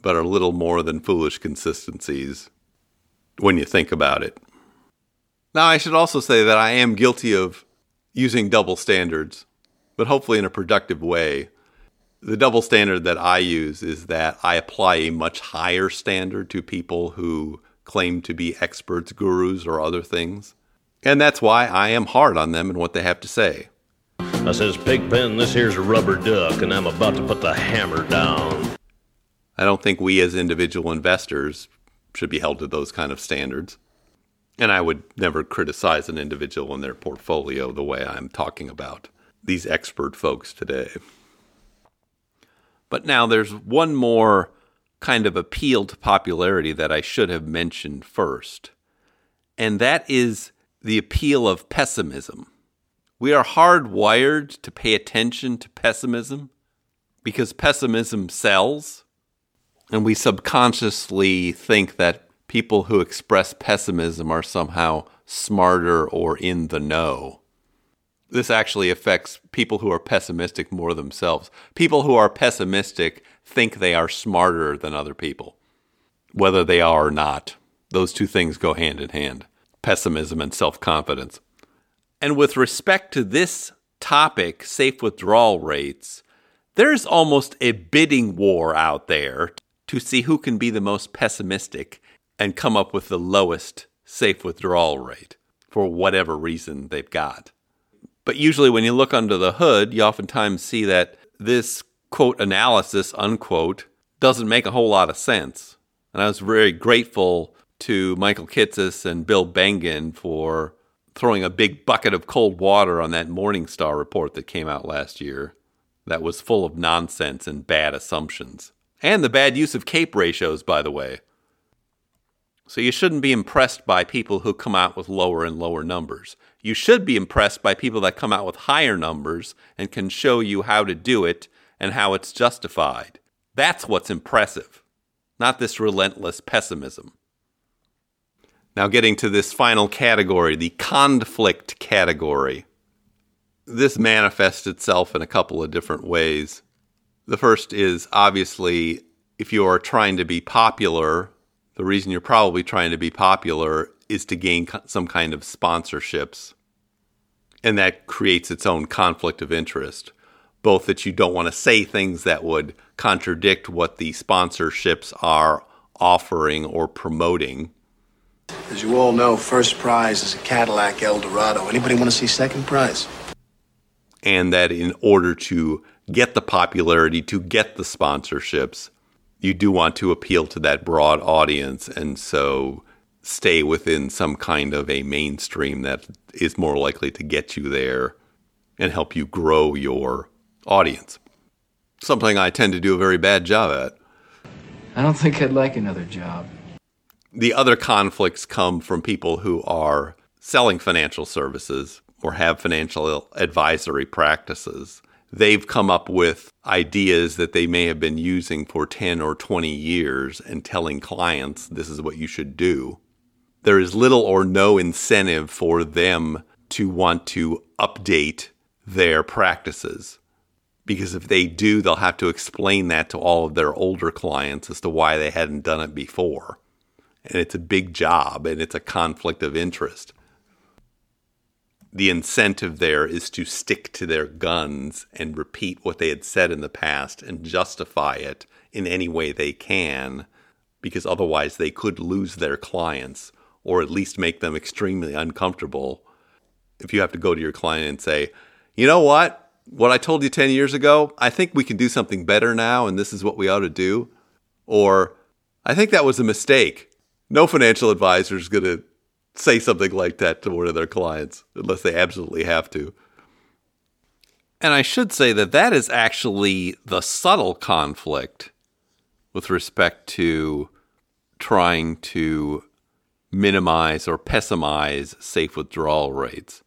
but are little more than foolish consistencies when you think about it. Now, I should also say that I am guilty of using double standards, but hopefully in a productive way. The double standard that I use is that I apply a much higher standard to people who claim to be experts, gurus, or other things. And that's why I am hard on them and what they have to say. I says, Pigpen, this here's a rubber duck, and I'm about to put the hammer down. I don't think we as individual investors should be held to those kind of standards. And I would never criticize an individual in their portfolio the way I'm talking about these expert folks today. But now there's one more kind of appeal to popularity that I should have mentioned first, and that is the appeal of pessimism. We are hardwired to pay attention to pessimism because pessimism sells, and we subconsciously think that people who express pessimism are somehow smarter or in the know. This actually affects people who are pessimistic more themselves. People who are pessimistic think they are smarter than other people, whether they are or not. Those two things go hand in hand pessimism and self confidence. And with respect to this topic, safe withdrawal rates, there's almost a bidding war out there to see who can be the most pessimistic and come up with the lowest safe withdrawal rate for whatever reason they've got. But usually, when you look under the hood, you oftentimes see that this quote analysis unquote doesn't make a whole lot of sense. And I was very grateful to Michael Kitces and Bill Bengen for throwing a big bucket of cold water on that Morningstar report that came out last year that was full of nonsense and bad assumptions. And the bad use of CAPE ratios, by the way. So you shouldn't be impressed by people who come out with lower and lower numbers. You should be impressed by people that come out with higher numbers and can show you how to do it and how it's justified. That's what's impressive, not this relentless pessimism. Now, getting to this final category, the conflict category. This manifests itself in a couple of different ways. The first is obviously if you are trying to be popular, the reason you're probably trying to be popular is to gain some kind of sponsorships. And that creates its own conflict of interest, both that you don't want to say things that would contradict what the sponsorships are offering or promoting as you all know, first prize is a Cadillac Eldorado. Anybody want to see second prize? And that in order to get the popularity, to get the sponsorships, you do want to appeal to that broad audience. And so stay within some kind of a mainstream that is more likely to get you there and help you grow your audience. Something I tend to do a very bad job at. I don't think I'd like another job the other conflicts come from people who are selling financial services or have financial advisory practices. They've come up with ideas that they may have been using for 10 or 20 years and telling clients this is what you should do. There is little or no incentive for them to want to update their practices. Because if they do, they'll have to explain that to all of their older clients as to why they hadn't done it before and it's a big job and it's a conflict of interest. The incentive there is to stick to their guns and repeat what they had said in the past and justify it in any way they can, because otherwise they could lose their clients or at least make them extremely uncomfortable. If you have to go to your client and say, you know what? What I told you 10 years ago, I think we can do something better now, and this is what we ought to do. Or, I think that was a mistake no financial advisor is going to say something like that to one of their clients unless they absolutely have to. And I should say that that is actually the subtle conflict with respect to trying to minimize or pessimize safe withdrawal rates.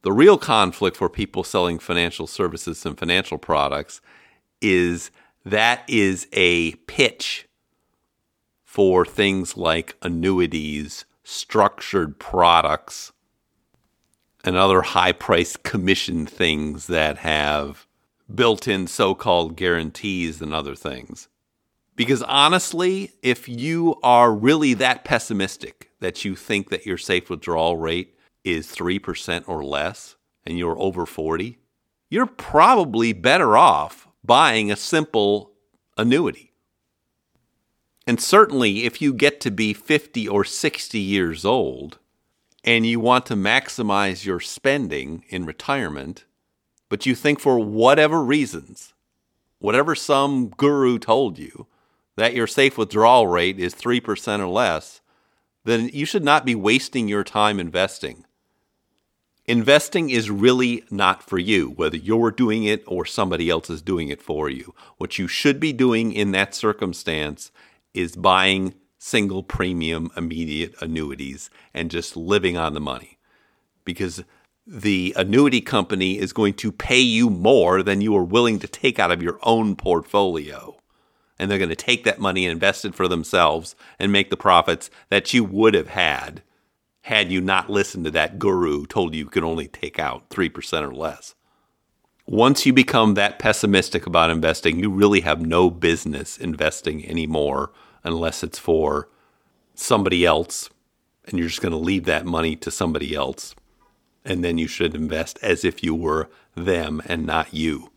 The real conflict for people selling financial services and financial products is that is a pitch for things like annuities, structured products, and other high priced commission things that have built in so called guarantees and other things. Because honestly, if you are really that pessimistic that you think that your safe withdrawal rate is 3% or less and you're over 40, you're probably better off buying a simple annuity. And certainly, if you get to be 50 or 60 years old and you want to maximize your spending in retirement, but you think for whatever reasons, whatever some guru told you, that your safe withdrawal rate is 3% or less, then you should not be wasting your time investing. Investing is really not for you, whether you're doing it or somebody else is doing it for you. What you should be doing in that circumstance is buying single premium immediate annuities and just living on the money. Because the annuity company is going to pay you more than you are willing to take out of your own portfolio. And they're going to take that money and invest it for themselves and make the profits that you would have had had you not listened to that guru told you you could only take out 3% or less. Once you become that pessimistic about investing, you really have no business investing anymore unless it's for somebody else and you're just going to leave that money to somebody else. And then you should invest as if you were them and not you.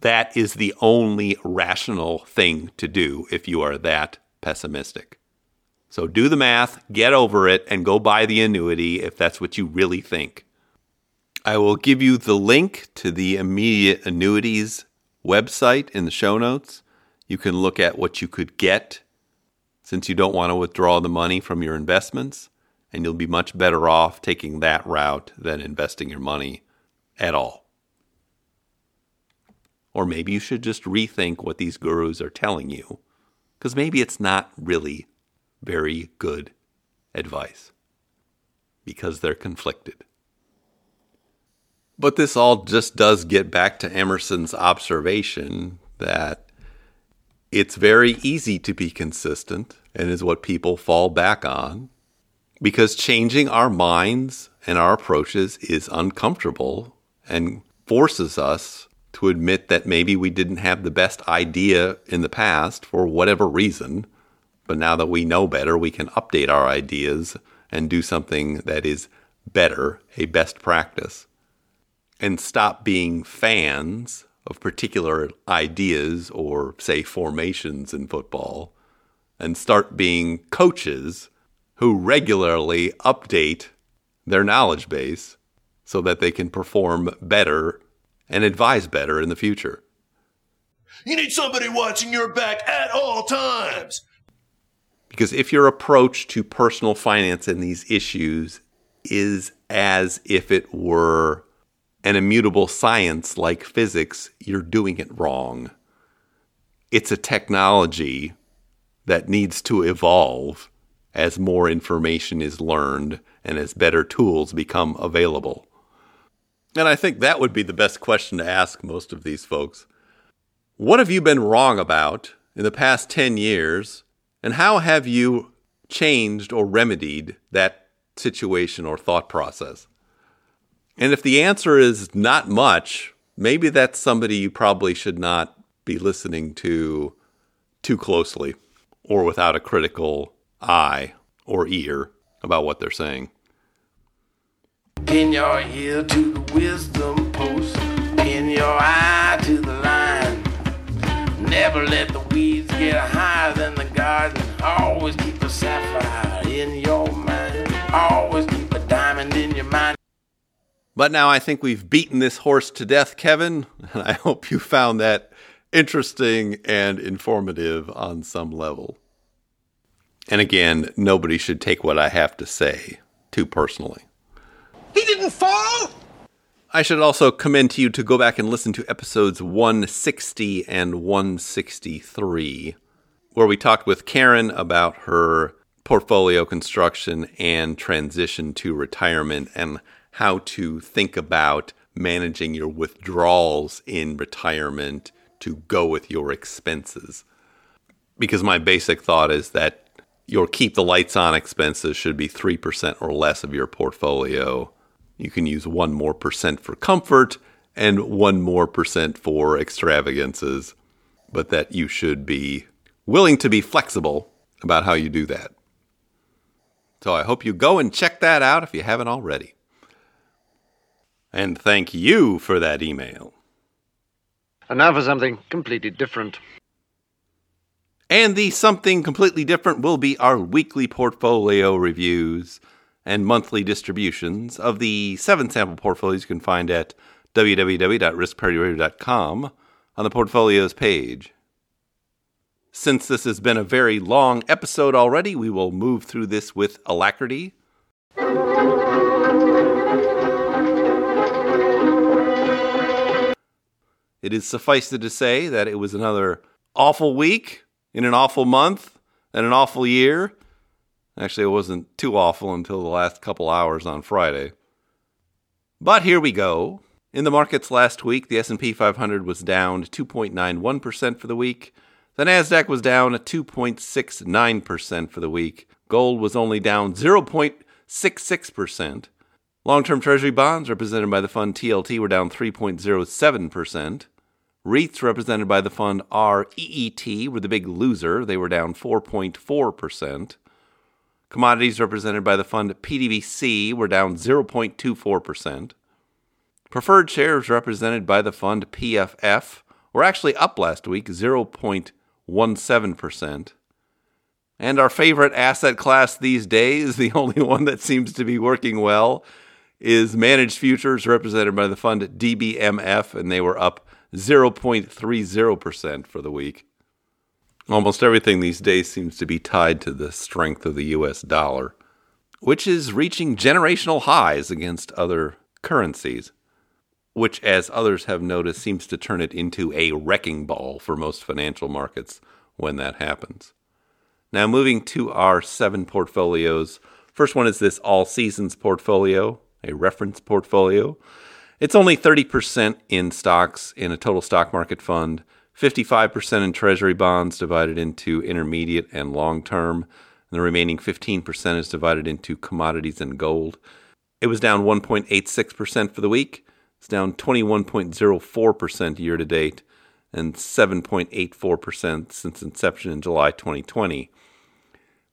That is the only rational thing to do if you are that pessimistic. So do the math, get over it, and go buy the annuity if that's what you really think. I will give you the link to the immediate annuities website in the show notes. You can look at what you could get since you don't want to withdraw the money from your investments, and you'll be much better off taking that route than investing your money at all. Or maybe you should just rethink what these gurus are telling you, because maybe it's not really very good advice, because they're conflicted. But this all just does get back to Emerson's observation that it's very easy to be consistent and is what people fall back on because changing our minds and our approaches is uncomfortable and forces us to admit that maybe we didn't have the best idea in the past for whatever reason. But now that we know better, we can update our ideas and do something that is better, a best practice, and stop being fans of particular ideas or, say, formations in football and start being coaches who regularly update their knowledge base so that they can perform better and advise better in the future. You need somebody watching your back at all times. Because if your approach to personal finance and these issues is as if it were an immutable science like physics, you're doing it wrong. It's a technology that needs to evolve as more information is learned and as better tools become available. And I think that would be the best question to ask most of these folks. What have you been wrong about in the past 10 years, and how have you changed or remedied that situation or thought process? And if the answer is not much, maybe that's somebody you probably should not be listening to too closely or without a critical eye or ear about what they're saying. Pin your ear to the wisdom post, pin your eye. Never let the weeds get higher than the garden. Always keep a sapphire in your mind. Always keep a diamond in your mind. But now I think we've beaten this horse to death, Kevin, and I hope you found that interesting and informative on some level. And again, nobody should take what I have to say too personally. He didn't fall! I should also commend to you to go back and listen to episodes 160 and 163. where we talked with Karen about her portfolio construction and transition to retirement and how to think about managing your withdrawals in retirement to go with your expenses. Because my basic thought is that your keep the lights on expenses should be 3% or less of your portfolio. You can use one more percent for comfort and one more percent for extravagances, but that you should be willing to be flexible about how you do that. So I hope you go and check that out if you haven't already. And thank you for that email. And now for something completely different. And the something completely different will be our weekly portfolio reviews and monthly distributions of the seven sample portfolios you can find at www.riskparityradio.com on the portfolios page. Since this has been a very long episode already, we will move through this with alacrity. It is suffice it to say that it was another awful week in an awful month and an awful year. Actually, it wasn't too awful until the last couple hours on Friday. But here we go. In the markets last week, the S&P 500 was down 2.91% for the week. The Nasdaq was down 2.69% for the week. Gold was only down 0.66%. Long-term treasury bonds represented by the fund TLT were down 3.07%. REITs represented by the fund REET were the big loser. They were down 4.4%. Commodities represented by the fund PDBC were down 0.24%. Preferred shares represented by the fund PFF were actually up last week 0.17%. And our favorite asset class these days, (laughs) the only one that seems to be working well, is managed futures represented by the fund DBMF, and they were up 0.30% for the week. Almost everything these days seems to be tied to the strength of the US dollar, which is reaching generational highs against other currencies, which, as others have noticed, seems to turn it into a wrecking ball for most financial markets when that happens. Now, moving to our seven portfolios. First one is this all seasons portfolio, a reference portfolio. It's only 30% in stocks in a total stock market fund, 55% in treasury bonds divided into intermediate and long term, and the remaining 15% is divided into commodities and gold. It was down 1.86% for the week. It's down 21.04% year to date and 7.84% since inception in July 2020.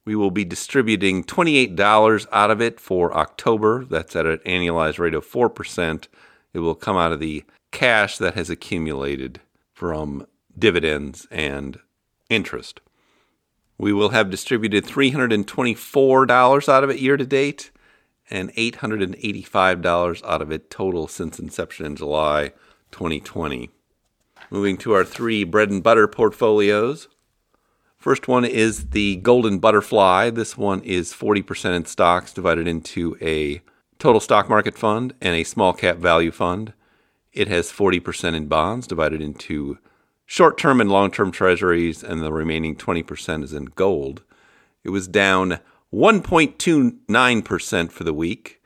We will be distributing $28 out of it for October. That's at an annualized rate of 4%. It will come out of the cash that has accumulated from dividends and interest. We will have distributed $324 out of it year to date and $885 out of it total since inception in July 2020. Moving to our three bread and butter portfolios. First one is the Golden Butterfly. This one is 40% in stocks divided into a total stock market fund and a small cap value fund. It has 40% in bonds divided into short term and long term treasuries, and the remaining 20% is in gold. It was down 1.29% for the week.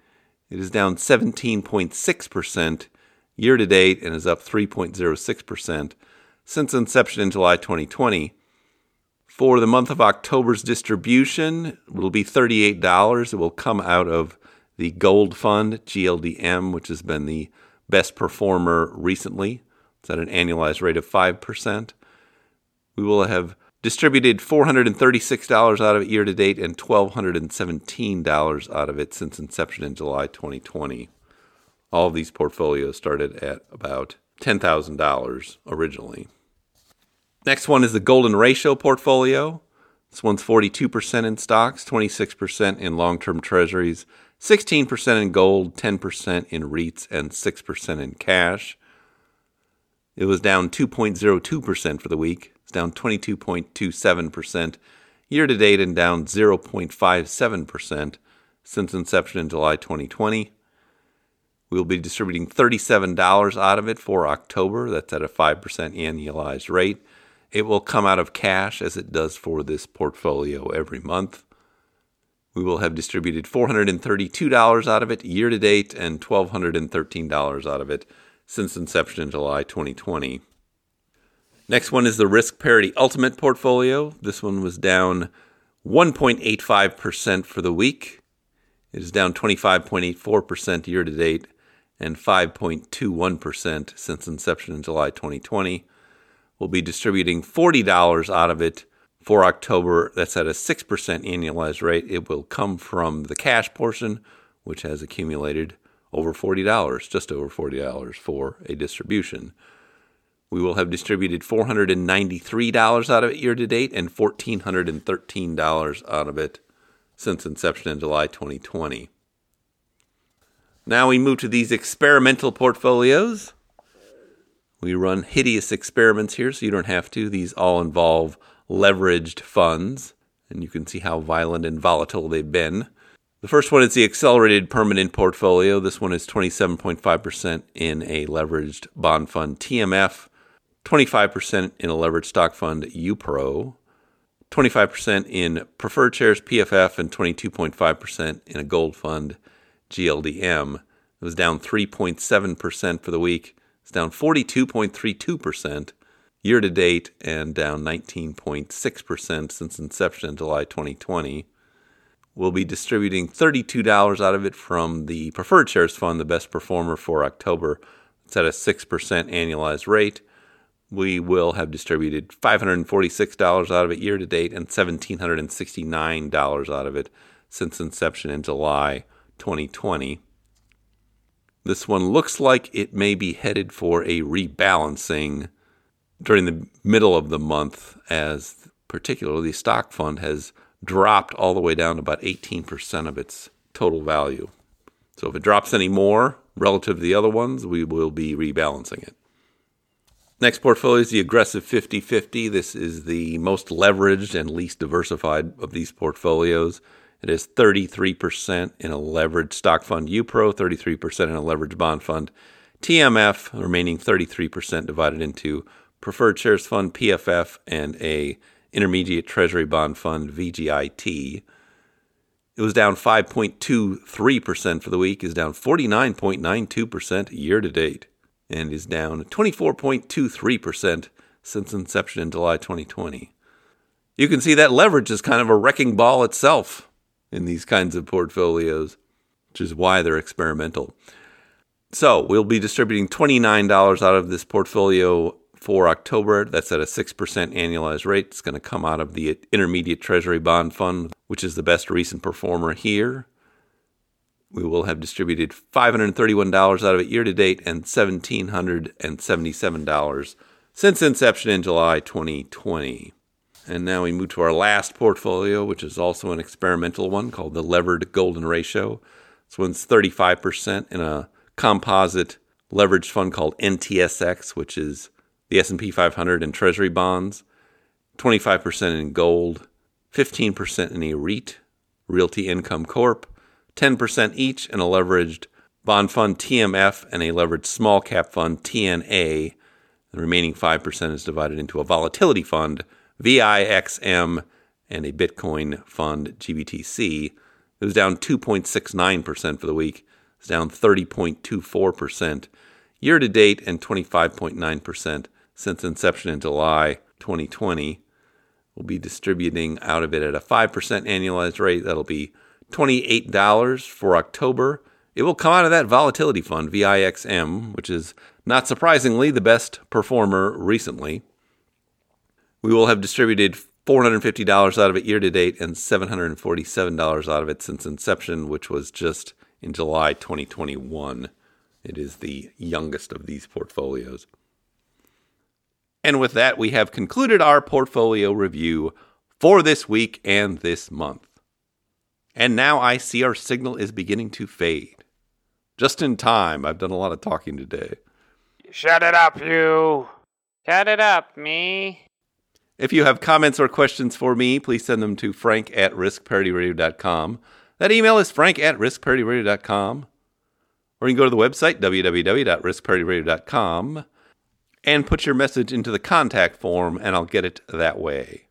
It is down 17.6% year to date and is up 3.06% since inception in July 2020. For the month of October's distribution, it will be $38. It will come out of the Gold Fund, GLDM, which has been the best performer recently. It's at an annualized rate of 5%. We will have distributed $436 out of it year to date and $1,217 out of it since inception in July 2020. All of these portfolios started at about $10,000 originally. Next one is the Golden Ratio portfolio. This one's 42% in stocks, 26% in long term treasuries, 16% in gold, 10% in REITs, and 6% in cash. It was down 2.02% for the week. It's down 22.27% year to date and down 0.57% since inception in July 2020. We will be distributing $37 out of it for October. That's at a 5% annualized rate. It will come out of cash as it does for this portfolio every month. We will have distributed $432 out of it year to date and $1,213 out of it since inception in July 2020. Next one is the Risk Parity Ultimate Portfolio. This one was down 1.85% for the week. It is down 25.84% year to date and 5.21% since inception in July 2020. We'll be distributing $40 out of it for October. That's at a 6% annualized rate. It will come from the cash portion, which has accumulated over $40, just over $40 for a distribution. We will have distributed $493 out of it year to date and $1,413 out of it since inception in July 2020. Now we move to these experimental portfolios. We run hideous experiments here, so you don't have to. These all involve leveraged funds, and you can see how violent and volatile they've been. The first one is the accelerated permanent portfolio. This one is 27.5% in a leveraged bond fund TMF, 25% in a leveraged stock fund UPRO, 25% in preferred shares PFF, and 22.5% in a gold fund GLDM. It was down 3.7% for the week. It's down 42.32% year to date and down 19.6% since inception in July 2020. We'll be distributing $32 out of it from the preferred shares fund, the best performer for October. It's at a 6% annualized rate. We will have distributed $546 out of it year to date and $1,769 out of it since inception in July 2020. This one looks like it may be headed for a rebalancing during the middle of the month, as particularly the stock fund has dropped all the way down to about 18% of its total value. So if it drops any more relative to the other ones, we will be rebalancing it. Next portfolio is the aggressive 50 50. This is the most leveraged and least diversified of these portfolios. It is 33% in a leveraged stock fund UPRO, 33% in a leveraged bond fund TMF, remaining 33% divided into preferred shares fund PFF and a intermediate treasury bond fund VGIT. It was down 5.23% for the week, is down 49.92% year to date, and is down 24.23% since inception in July 2020. You can see that leverage is kind of a wrecking ball itself in these kinds of portfolios, which is why they're experimental. So we'll be distributing $29 out of this portfolio for October. That's at a 6% annualized rate. It's going to come out of the Intermediate Treasury Bond Fund, which is the best recent performer here. We will have distributed $531 out of it year to date and $1,777 since inception in July 2020. And now we move to our last portfolio, which is also an experimental one called the Levered Golden Ratio. This one's 35% in a composite leveraged fund called NTSX, which is the S&P 500 and Treasury bonds, 25% in gold, 15% in a REIT, Realty Income Corp, 10% each in a leveraged bond fund TMF and a leveraged small cap fund TNA. The remaining 5% is divided into a volatility fund VIXM, and a Bitcoin fund, GBTC. It was down 2.69% for the week. It's down 30.24% year to date and 25.9% since inception in July 2020. We'll be distributing out of it at a 5% annualized rate. That'll be $28 for October. It will come out of that volatility fund, VIXM, which is not surprisingly the best performer recently. We will have distributed $450 out of it year to date and $747 out of it since inception, which was just in July 2021. It is the youngest of these portfolios. And with that, we have concluded our portfolio review for this week and this month. And now I see our signal is beginning to fade. Just in time. I've done a lot of talking today. Shut it up, you. Shut it up, me. If you have comments or questions for me, please send them to frank at riskparityradio.com. That email is frank at riskparityradio.com. Or you can go to the website, www.riskparityradio.com. and put your message into the contact form, and I'll get it that way.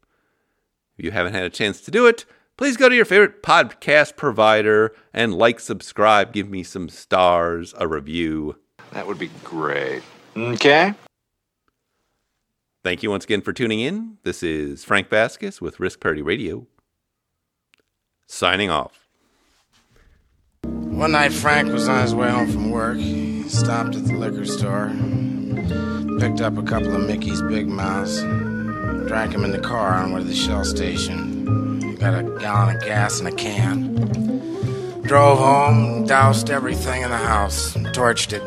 If you haven't had a chance to do it, please go to your favorite podcast provider and like, subscribe, give me some stars, a review. That would be great. Okay. Thank you once again for tuning in. This is Frank Vasquez with Risk Parity Radio. Signing off. One night, Frank was on his way home from work. He stopped at the liquor store, picked up a couple of Mickey's Big Mouths, drank them in the car on way to the Shell station. Got a gallon of gas in a can. Drove home, doused everything in the house, torched it.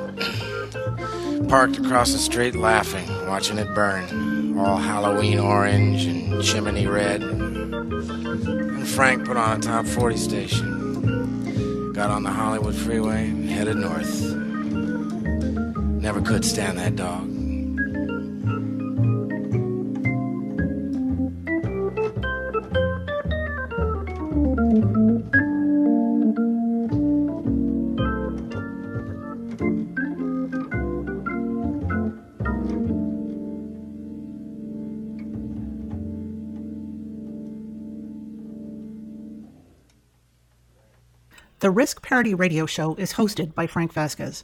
(clears throat) Parked across the street laughing, watching it burn. All Halloween orange and chimney red. And Frank put on a top 40 station. Got on the Hollywood freeway, headed north. Never could stand that dog. The Risk Parity Radio Show is hosted by Frank Vasquez.